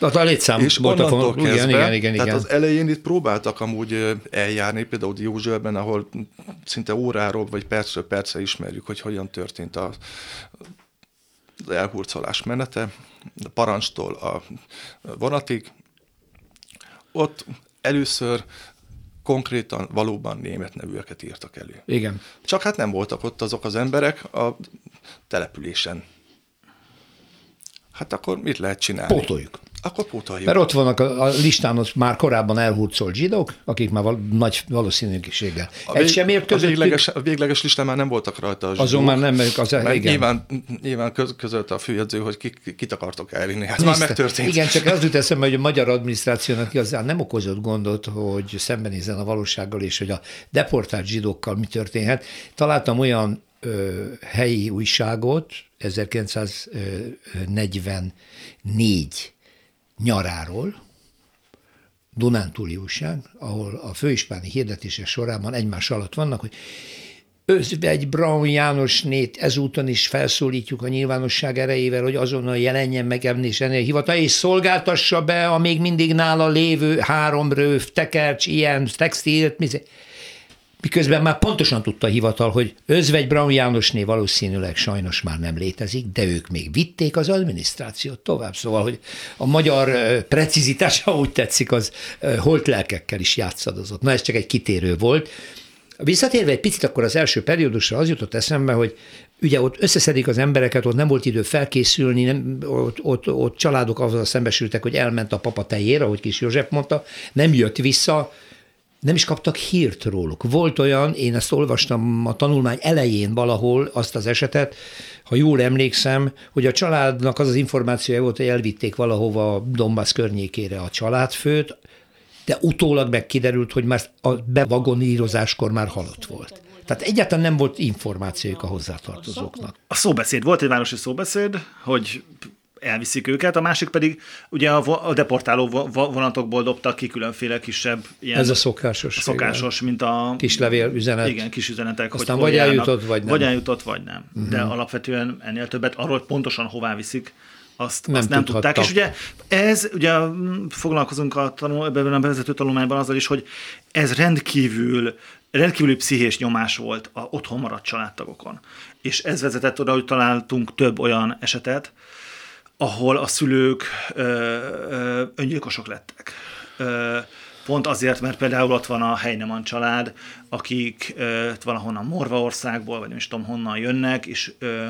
Tehát a létszám és volt onnantól a kezdve, igen, igen, igen, tehát igen. az elején itt próbáltak amúgy eljárni, például Józsefben, ahol szinte óráról vagy percről percre ismerjük, hogy hogyan történt a, az elhurcolás menete, a parancstól a vonatig. Ott először konkrétan valóban német nevűeket írtak elő. Igen. Csak hát nem voltak ott azok az emberek a településen. Hát akkor mit lehet csinálni? Pótoljuk. Akkor pótoljuk. Mert ott vannak a, a listán ott már korábban elhurcolt zsidók, akik már val, nagy valószínűséggel. A Egy sem ért közöttük. A végleges, a végleges listán már nem voltak rajta a zsidók. Azon már nem, az, mert igen. Nyilván, nyilván köz, között a főjegyző, hogy ki, kit akartok elvinni. Hát már megtörtént. Igen, csak az jut eszembe, hogy a magyar adminisztrációnak igazán nem okozott gondot, hogy szembenézzen a valósággal, és hogy a deportált zsidókkal mi történhet. Találtam olyan ö, helyi újságot, 1944 nyaráról, Dunántúli újság, ahol a főispáni hirdetések sorában egymás alatt vannak, hogy egy Brown Jánosnét ezúton is felszólítjuk a nyilvánosság erejével, hogy azonnal jelenjen meg emlés ennél hivatal, és szolgáltassa be a még mindig nála lévő három röv, tekercs, ilyen, textilt, mizé miközben már pontosan tudta a hivatal, hogy Özvegy Brown Jánosné valószínűleg sajnos már nem létezik, de ők még vitték az adminisztrációt tovább. Szóval, hogy a magyar precizitás, ha úgy tetszik, az holt lelkekkel is játszadozott. Na ez csak egy kitérő volt. Visszatérve egy picit akkor az első periódusra az jutott eszembe, hogy ugye ott összeszedik az embereket, ott nem volt idő felkészülni, nem, ott, ott, ott családok azzal szembesültek, hogy elment a papa tejére, ahogy kis József mondta, nem jött vissza, nem is kaptak hírt róluk. Volt olyan, én ezt olvastam a tanulmány elején valahol azt az esetet, ha jól emlékszem, hogy a családnak az az információja volt, hogy elvitték valahova Donbass környékére a családfőt, de utólag meg kiderült, hogy már a bevagonírozáskor már halott volt. Tehát egyáltalán nem volt információjuk a hozzátartozóknak. A szóbeszéd volt egy városi szóbeszéd, hogy elviszik őket, a másik pedig ugye a, a deportáló vonatokból dobtak ki különféle kisebb ilyen... Ez a szokásos. A szokásos, igen. mint a... Kis levél üzenet. Igen, kis üzenetek. Aztán hogy vagy eljutott, vagy nem. Vagy eljutott, vagy nem. Uh-huh. De alapvetően ennél többet, arról, hogy pontosan hová viszik, azt nem, azt nem tudták. És ugye ez, ugye foglalkozunk a tanul, ebben a bevezető tanulmányban azzal is, hogy ez rendkívül rendkívüli pszichés nyomás volt a otthon maradt családtagokon. És ez vezetett oda, hogy találtunk több olyan esetet, ahol a szülők ö, ö, öngyilkosok lettek. Ö, pont azért, mert például ott van a Heinemann család, akik ö, valahonnan Morvaországból, vagy nem is tudom honnan jönnek, és ö,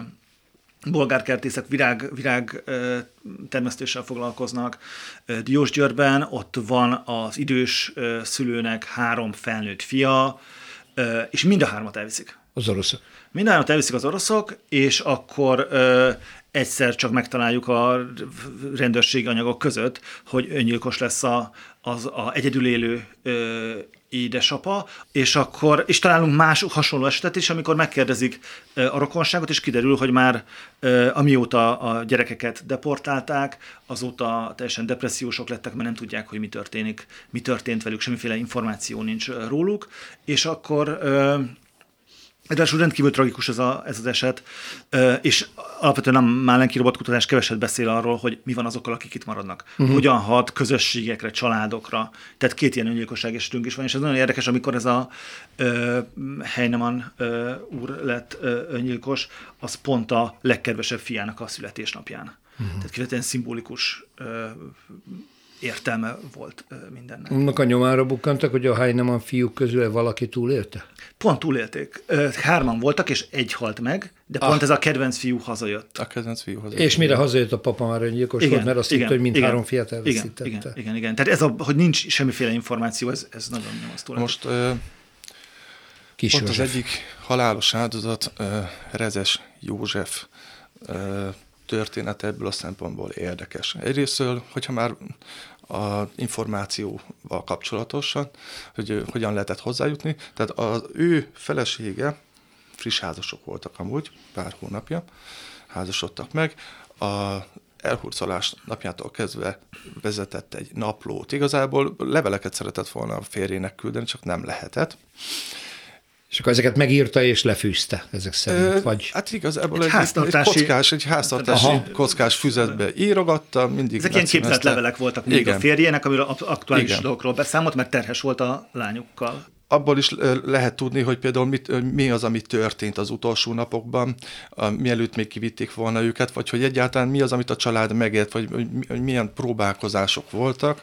bolgárkertészek virág, virág ö, termesztéssel foglalkoznak. Diósgyőrben ott van az idős ö, szülőnek három felnőtt fia, ö, és mind a hármat elviszik. Az oroszok. Mind a hármat elviszik az oroszok, és akkor ö, egyszer csak megtaláljuk a rendőrségi anyagok között, hogy öngyilkos lesz a, az a egyedül élő ö, édesapa, és akkor, és találunk más hasonló esetet is, amikor megkérdezik a rokonságot, és kiderül, hogy már amióta a gyerekeket deportálták, azóta teljesen depressziósok lettek, mert nem tudják, hogy mi történik, mi történt velük, semmiféle információ nincs róluk, és akkor Ráadásul rendkívül tragikus ez, a, ez az eset, és alapvetően a Málenki robotkutatás keveset beszél arról, hogy mi van azokkal, akik itt maradnak. Uh-huh. Hogyan hat közösségekre, családokra. Tehát két ilyen öngyilkosság esetünk is van, és ez nagyon érdekes, amikor ez a uh, Heinemann uh, úr lett uh, öngyilkos, az pont a legkedvesebb fiának a születésnapján. Uh-huh. Tehát kifejezetten szimbolikus uh, értelme volt mindennek. Annak a nyomára bukkantak, hogy a Heinemann fiúk közül valaki túlélte? Pont túlélték. Hárman voltak, és egy halt meg, de ah. pont ez a kedvenc fiú hazajött. A kedvenc fiú hazajött. És mire hazajött a papa már öngyilkos igen, volt, mert azt hitt, hogy mindhárom fiát elveszítette. Igen, igen, igen, igen. Tehát ez a, hogy nincs semmiféle információ, ez, ez nagyon nyomasztó. Most uh, Kis pont József. az egyik halálos áldozat uh, Rezes József uh, története ebből a szempontból érdekes. Egyrésztől, hogyha már a információval kapcsolatosan, hogy hogyan lehetett hozzájutni. Tehát az ő felesége, friss házasok voltak amúgy, pár hónapja, házasodtak meg, a elhurcolás napjától kezdve vezetett egy naplót. Igazából leveleket szeretett volna a férjének küldeni, csak nem lehetett. És akkor ezeket megírta és lefűzte ezek szerint? Ö, vagy... Hát igazából egy, egy, háztartási... egy kockás, egy háztartási Aha. kockás füzetbe írogatta, mindig Ezek ilyen képzett levelek voltak még Igen. a férjének, amiről aktuális Igen. dolgokról beszámolt, mert terhes volt a lányukkal. Abból is lehet tudni, hogy például mit, mi az, ami történt az utolsó napokban, mielőtt még kivitték volna őket, vagy hogy egyáltalán mi az, amit a család megért, vagy hogy milyen próbálkozások voltak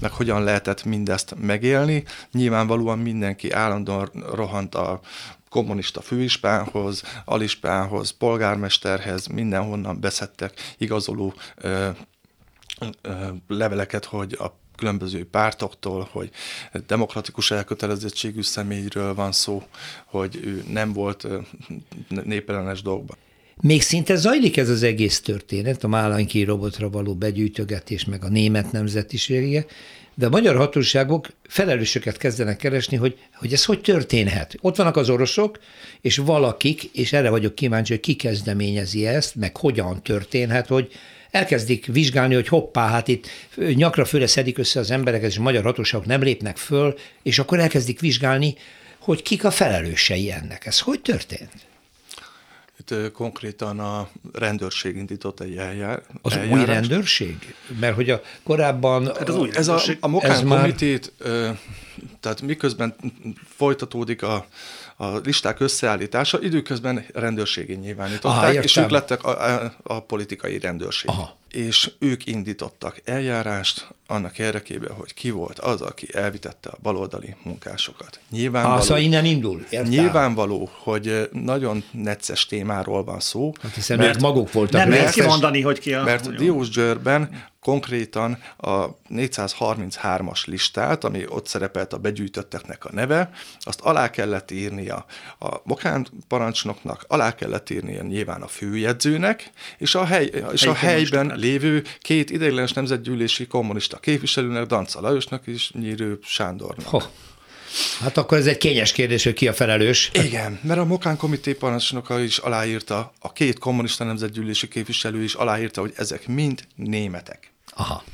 meg hogyan lehetett mindezt megélni. Nyilvánvalóan mindenki állandóan rohant a kommunista főispánhoz, alispánhoz, polgármesterhez, mindenhonnan beszedtek igazoló ö, leveleket, hogy a különböző pártoktól, hogy demokratikus elkötelezettségű személyről van szó, hogy ő nem volt népellenes dolgban. Még szinte zajlik ez az egész történet, a Málányi robotra való begyűjtögetés, meg a német nemzetisége, de a magyar hatóságok felelősöket kezdenek keresni, hogy, hogy ez hogy történhet. Ott vannak az oroszok, és valakik, és erre vagyok kíváncsi, hogy ki kezdeményezi ezt, meg hogyan történhet, hogy elkezdik vizsgálni, hogy hoppá, hát itt nyakra főre szedik össze az embereket, és a magyar hatóságok nem lépnek föl, és akkor elkezdik vizsgálni, hogy kik a felelősei ennek. Ez hogy történt? Itt konkrétan a rendőrség indított egy eljár, Az eljárást. új rendőrség? Mert hogy a korábban... Hát az új ez a, a Mokán komitét, már... tehát miközben folytatódik a, a listák összeállítása, időközben rendőrségén nyilvánították, Aha, és ők lettek a, a, a politikai rendőrség. Aha. És ők indítottak eljárást annak érdekében, hogy ki volt az, aki elvitette a baloldali munkásokat. Nyilvánvaló, ah, szóval innen indul. Értem. Nyilvánvaló, hogy nagyon necces témáról van szó. Hát hiszen mert maguk voltak. Nem lehet kimondani, hogy ki a... Mert Diósgyőrben konkrétan a 433-as listát, ami ott szerepelt a begyűjtötteknek a neve, azt alá kellett írnia a Mokán parancsnoknak, alá kellett írnia nyilván a főjegyzőnek, és a, hely, és a helyben lévő két ideiglenes nemzetgyűlési kommunista képviselőnek, Danca Lajosnak és Nyírő Sándornak. Ho. Hát akkor ez egy kényes kérdés, hogy ki a felelős. Igen, mert a Mokán komité parancsnoka is aláírta, a két kommunista nemzetgyűlési képviselő is aláírta, hogy ezek mind németek. Aha.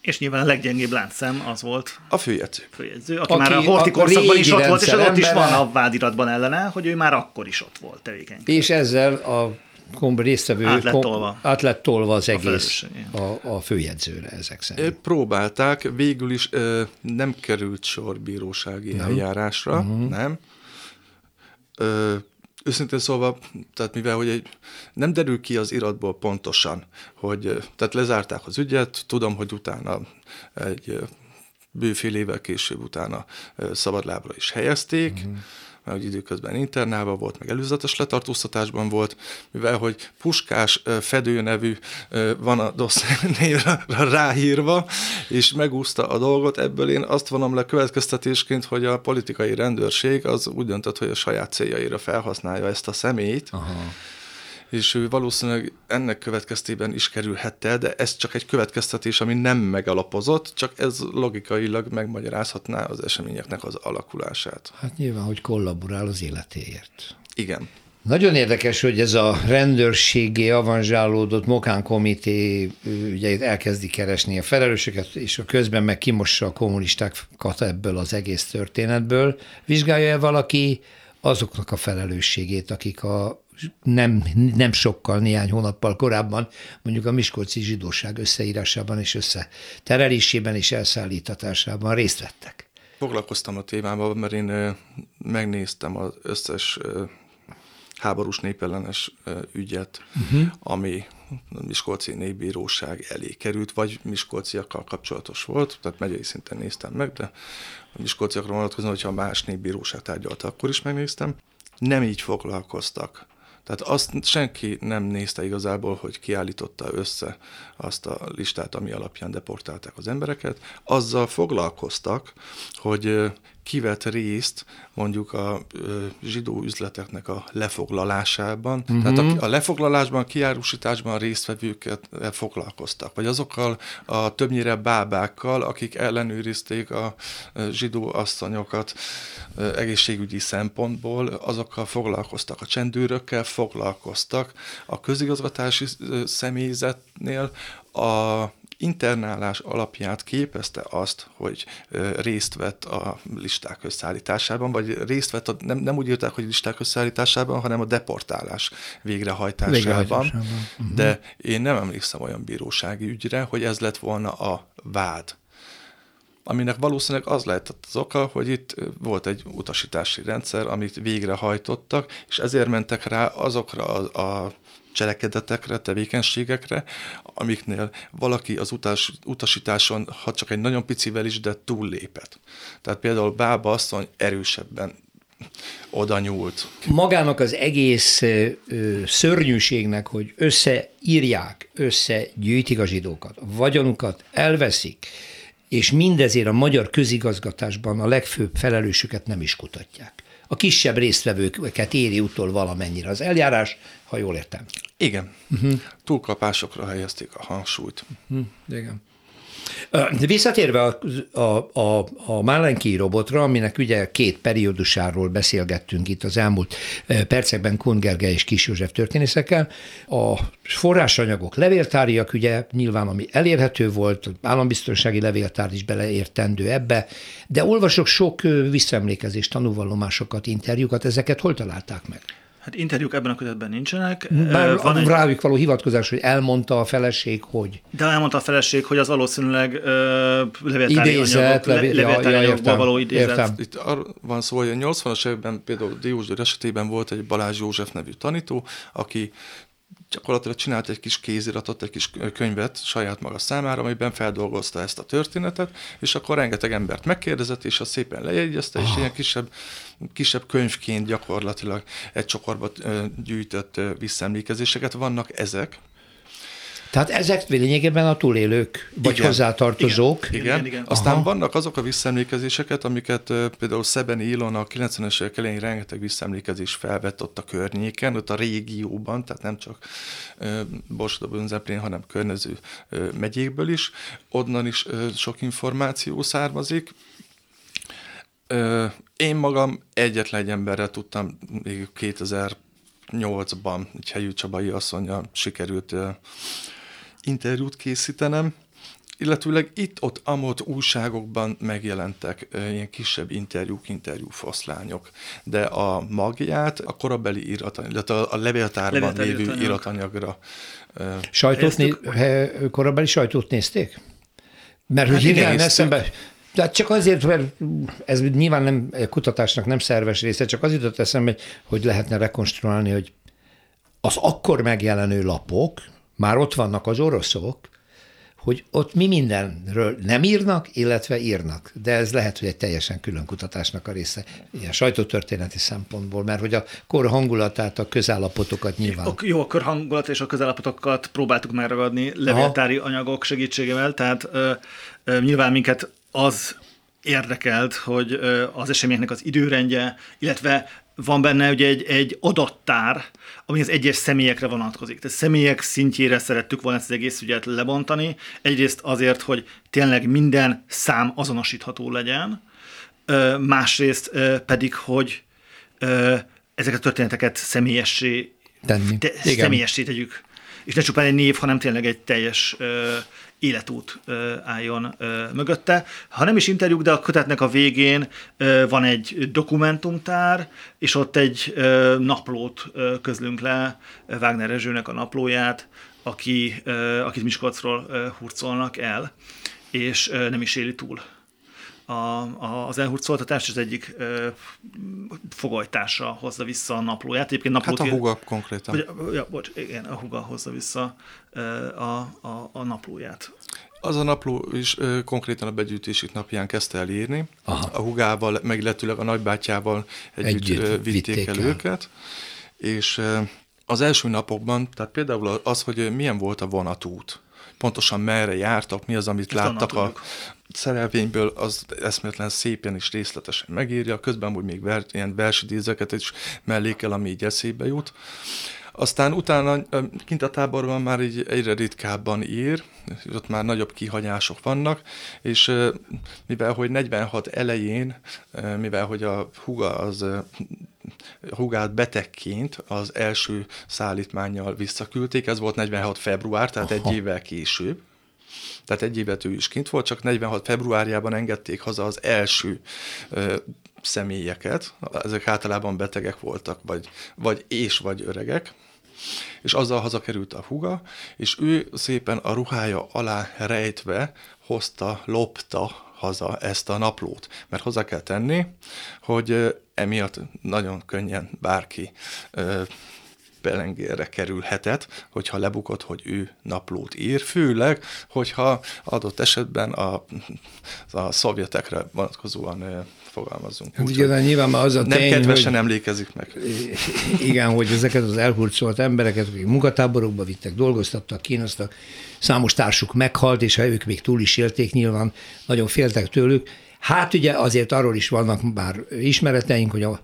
És nyilván a leggyengébb láncszem az volt a főjegyző. főjegyző aki, aki már a horti korszakban is ott volt, és ott is van a vádiratban ellene, hogy ő már akkor is ott volt tevékeny. És ezzel a komb résztvevő át lett, tolva. át lett tolva az egész a, a, a főjegyzőre ezek szerint. Próbálták, végül is ö, nem került sor bírósági nem. eljárásra, uh-huh. nem. Ö, Őszintén szólva, tehát mivel hogy egy, nem derül ki az iratból pontosan, hogy tehát lezárták az ügyet, tudom, hogy utána egy bőfél évvel később utána szabadlábra is helyezték, uh-huh mert hogy időközben internálva volt, meg előzetes letartóztatásban volt, mivel hogy Puskás Fedő nevű van a DOSZ [laughs] ráhírva, és megúszta a dolgot, ebből én azt vonom le következtetésként, hogy a politikai rendőrség az úgy döntött, hogy a saját céljaira felhasználja ezt a személyt, Aha és ő valószínűleg ennek következtében is kerülhette, de ez csak egy következtetés, ami nem megalapozott, csak ez logikailag megmagyarázhatná az eseményeknek az alakulását. Hát nyilván, hogy kollaborál az életéért. Igen. Nagyon érdekes, hogy ez a rendőrségé avanzsálódott Mokán komité ugye elkezdi keresni a felelősöket, és a közben meg kimossa a kommunistákat ebből az egész történetből. Vizsgálja-e valaki azoknak a felelősségét, akik a nem, nem sokkal, néhány hónappal korábban mondjuk a Miskolci zsidóság összeírásában és összeterelésében és elszállítatásában részt vettek. Foglalkoztam a témával, mert én megnéztem az összes háborús népellenes ügyet, uh-huh. ami a Miskolci Népbíróság elé került, vagy miskolciakkal kapcsolatos volt, tehát megyei szinten néztem meg, de a miskolciakra vonatkozóan, hogyha más népbíróság tárgyalta, akkor is megnéztem. Nem így foglalkoztak tehát azt senki nem nézte igazából, hogy kiállította össze azt a listát, ami alapján deportálták az embereket. Azzal foglalkoztak, hogy kivett részt mondjuk a zsidó üzleteknek a lefoglalásában. Uh-huh. Tehát a, a lefoglalásban, a kiárusításban résztvevőket foglalkoztak, vagy azokkal a többnyire bábákkal, akik ellenőrizték a zsidó asszonyokat egészségügyi szempontból, azokkal foglalkoztak, a csendőrökkel foglalkoztak, a közigazgatási személyzetnél a internálás alapját képezte azt, hogy részt vett a listák összeállításában, vagy részt vett, a, nem, nem úgy írták, hogy listák összeállításában, hanem a deportálás végrehajtásában. végrehajtásában. Uh-huh. De én nem emlékszem olyan bírósági ügyre, hogy ez lett volna a vád aminek valószínűleg az lehetett az oka, hogy itt volt egy utasítási rendszer, amit végrehajtottak, és ezért mentek rá azokra a, a cselekedetekre, tevékenységekre, amiknél valaki az utas, utasításon, ha csak egy nagyon picivel is, de túllépett. Tehát például Bába asszony erősebben oda nyúlt. Magának az egész ö, szörnyűségnek, hogy összeírják, összegyűjtik a zsidókat, vagyonukat elveszik, és mindezért a magyar közigazgatásban a legfőbb felelősöket nem is kutatják. A kisebb résztvevőket éri utol valamennyire az eljárás, ha jól értem. Igen. Uh-huh. Túlkapásokra helyezték a hangsúlyt. Uh-huh. Igen. Visszatérve a, a, a, a Málenki robotra, aminek ugye két periódusáról beszélgettünk itt az elmúlt percekben Kun és Kis József történészekkel, a forrásanyagok levéltáriak, ugye nyilván ami elérhető volt, állambiztonsági levéltár is beleértendő ebbe, de olvasok sok visszaemlékezést, tanúvallomásokat, interjúkat, ezeket hol találták meg? Hát interjúk ebben a kötetben nincsenek. Bár van egy... rájuk való hivatkozás, hogy elmondta a feleség, hogy... De elmondta a feleség, hogy az valószínűleg uh, levéltári idézet, anyagok, levé... ja, ja, anyagokból való idézet. Értem. Itt van szó, hogy a 80-as években például Diós esetében volt egy Balázs József nevű tanító, aki gyakorlatilag csinált egy kis kéziratot, egy kis könyvet saját maga számára, amiben feldolgozta ezt a történetet, és akkor rengeteg embert megkérdezett, és azt szépen lejegyezte, és ah. ilyen kisebb, kisebb könyvként gyakorlatilag egy csokorba gyűjtött visszaemlékezéseket. Vannak ezek, tehát ezek lényegében a túlélők, vagy igen, hozzátartozók. Igen, igen. igen, igen. Aztán Aha. vannak azok a visszaemlékezéseket, amiket például Szebeni Ilon a 90-es évek elején rengeteg visszaemlékezés felvett ott a környéken, ott a régióban, tehát nem csak Borsodabőn hanem környező megyékből is. Onnan is sok információ származik. Uh, én magam egyetlen egy emberrel tudtam még 2008-ban egy helyű Csabai asszonya sikerült uh, interjút készítenem, illetőleg itt-ott amott újságokban megjelentek ilyen kisebb interjúk, interjúfoszlányok, de a magját a korabeli iratanyag, illetve a levéltárban lévő iratanyagra. Sajtót né- korabeli sajtót nézték? Mert hát hogy igen, eszembe, tehát csak azért, mert ez nyilván nem kutatásnak nem szerves része, csak az jutott eszembe, hogy lehetne rekonstruálni, hogy az akkor megjelenő lapok, már ott vannak az oroszok, hogy ott mi mindenről nem írnak, illetve írnak. De ez lehet, hogy egy teljesen külön kutatásnak a része, ilyen sajtótörténeti szempontból, mert hogy a kor hangulatát, a közállapotokat nyilván. A, jó, a kor hangulat és a közállapotokat próbáltuk megragadni levéltári Aha. anyagok segítségével, tehát ö, ö, nyilván minket az érdekelt, hogy az eseményeknek az időrendje, illetve van benne ugye egy, egy adattár, ami az egyes személyekre vonatkozik. Tehát személyek szintjére szerettük volna ezt az egész ügyet lebontani. Egyrészt azért, hogy tényleg minden szám azonosítható legyen, másrészt pedig, hogy ezeket a történeteket személyessé, Tenni. Te, személyessé tegyük. És ne csupán egy név, hanem tényleg egy teljes életút álljon mögötte. Ha nem is interjúk, de a kötetnek a végén van egy dokumentumtár, és ott egy naplót közlünk le, Wagner Rezsőnek a naplóját, aki, akit Miskolcról hurcolnak el, és nem is éli túl a, a, az elhurcoltatást, az egyik ö, fogolytársa hozza vissza a naplóját. Egyébként naplót hát a huga konkrétan. Vagy, ja, bocs, igen, a huga hozza vissza ö, a, a, a naplóját. Az a napló is ö, konkrétan a begyűjtésük napján kezdte el írni. Aha. A hugával, meg illetőleg a nagybátyával együtt, együtt ö, vitték, vitték el, el őket. És ö, az első napokban, tehát például az, hogy milyen volt a vonatút, pontosan merre jártak, mi az, amit Ezt láttak a, szerelvényből, az eszméletlen szépen és részletesen megírja, közben úgy még ver, ilyen versidízeket is mellékel, ami így eszébe jut. Aztán utána kint a táborban már így egyre ritkábban ír, ott már nagyobb kihagyások vannak, és mivel hogy 46 elején, mivel hogy a huga az hugát betegként az első szállítmányjal visszaküldték, ez volt 46 február, tehát Aha. egy évvel később, tehát egy évet ő is kint volt, csak 46 februárjában engedték haza az első ö, személyeket, ezek általában betegek voltak, vagy, vagy és vagy öregek, és azzal hazakerült a huga, és ő szépen a ruhája alá rejtve hozta, lopta haza ezt a naplót. Mert hozzá kell tenni, hogy emiatt nagyon könnyen bárki pelengére kerülhetett, hogyha lebukott, hogy ő naplót ír, főleg, hogyha adott esetben a, a szovjetekre vonatkozóan fogalmazunk. Hát ugye, nyilván az a nem tény, kedvesen hogy, emlékezik meg. Igen, hogy ezeket az elhurcolt embereket, akik munkatáborokba vittek, dolgoztattak, kínoztak, számos társuk meghalt, és ha ők még túl is élték, nyilván nagyon féltek tőlük. Hát ugye azért arról is vannak már ismereteink, hogy a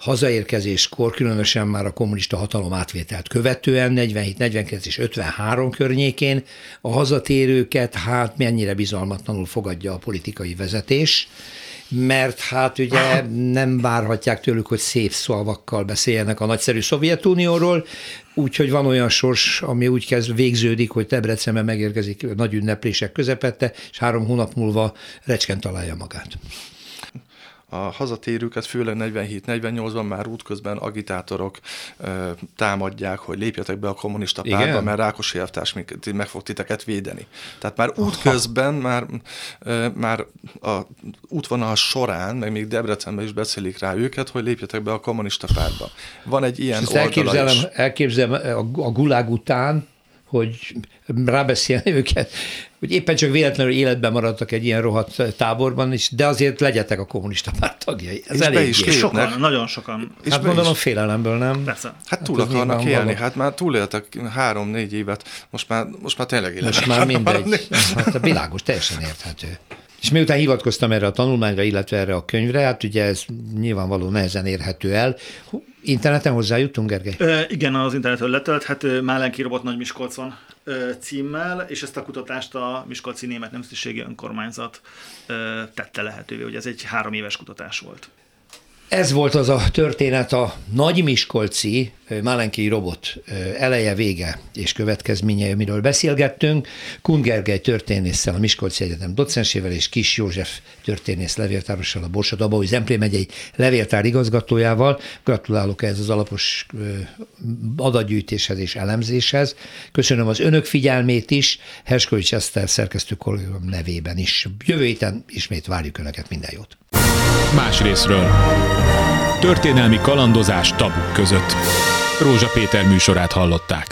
hazaérkezéskor, különösen már a kommunista hatalom átvételt követően, 47, 49 és 53 környékén a hazatérőket hát mennyire bizalmatlanul fogadja a politikai vezetés, mert hát ugye nem várhatják tőlük, hogy szép szavakkal beszéljenek a nagyszerű Szovjetunióról, úgyhogy van olyan sors, ami úgy kezd végződik, hogy Debrecenben megérkezik nagy ünneplések közepette, és három hónap múlva recskent találja magát a hazatérőket, főleg 47-48-ban már útközben agitátorok ö, támadják, hogy lépjetek be a kommunista pártba, Igen? mert Rákosi elvtárs meg fog titeket védeni. Tehát már útközben, már, ö, már a útvonal során, meg még Debrecenben is beszélik rá őket, hogy lépjetek be a kommunista pártba. Van egy ilyen oldala elképzelem, is. elképzelem a gulág után, hogy rábeszélni őket, hogy éppen csak véletlenül életben maradtak egy ilyen rohadt táborban, is, de azért legyetek a kommunista párt tagjai. Ez és elég is sokan, nagyon sokan. És hát gondolom is. félelemből, nem? Persze. Hát túl hát akarnak élni, való. hát már túléltek három-négy évet, most már, most már tényleg életben. Most már mindegy. [laughs] Hát a világos, teljesen érthető. És miután hivatkoztam erre a tanulmányra, illetve erre a könyvre, hát ugye ez nyilvánvaló nehezen érhető el. Interneten hozzájutunk, Gergely? E, igen, az interneten letölt, hát Málenki Robot Nagy Miskolcon címmel, és ezt a kutatást a Miskolci Német Nemzetiségi Önkormányzat tette lehetővé, hogy ez egy három éves kutatás volt. Ez volt az a történet a Nagy Miskolci Málenki robot eleje, vége és következménye, amiről beszélgettünk. Kun Gergely történésszel, a Miskolci Egyetem docensével és Kis József történész levéltárossal, a Borsod Abaúj Zemplé megyei levéltár igazgatójával. Gratulálok ehhez az alapos adatgyűjtéshez és elemzéshez. Köszönöm az önök figyelmét is, Herskovics Eszter szerkesztő kollégám nevében is. Jövő héten ismét várjuk Önöket, minden jót! Más részről. Történelmi kalandozás tabuk között. Rózsa Péter műsorát hallották.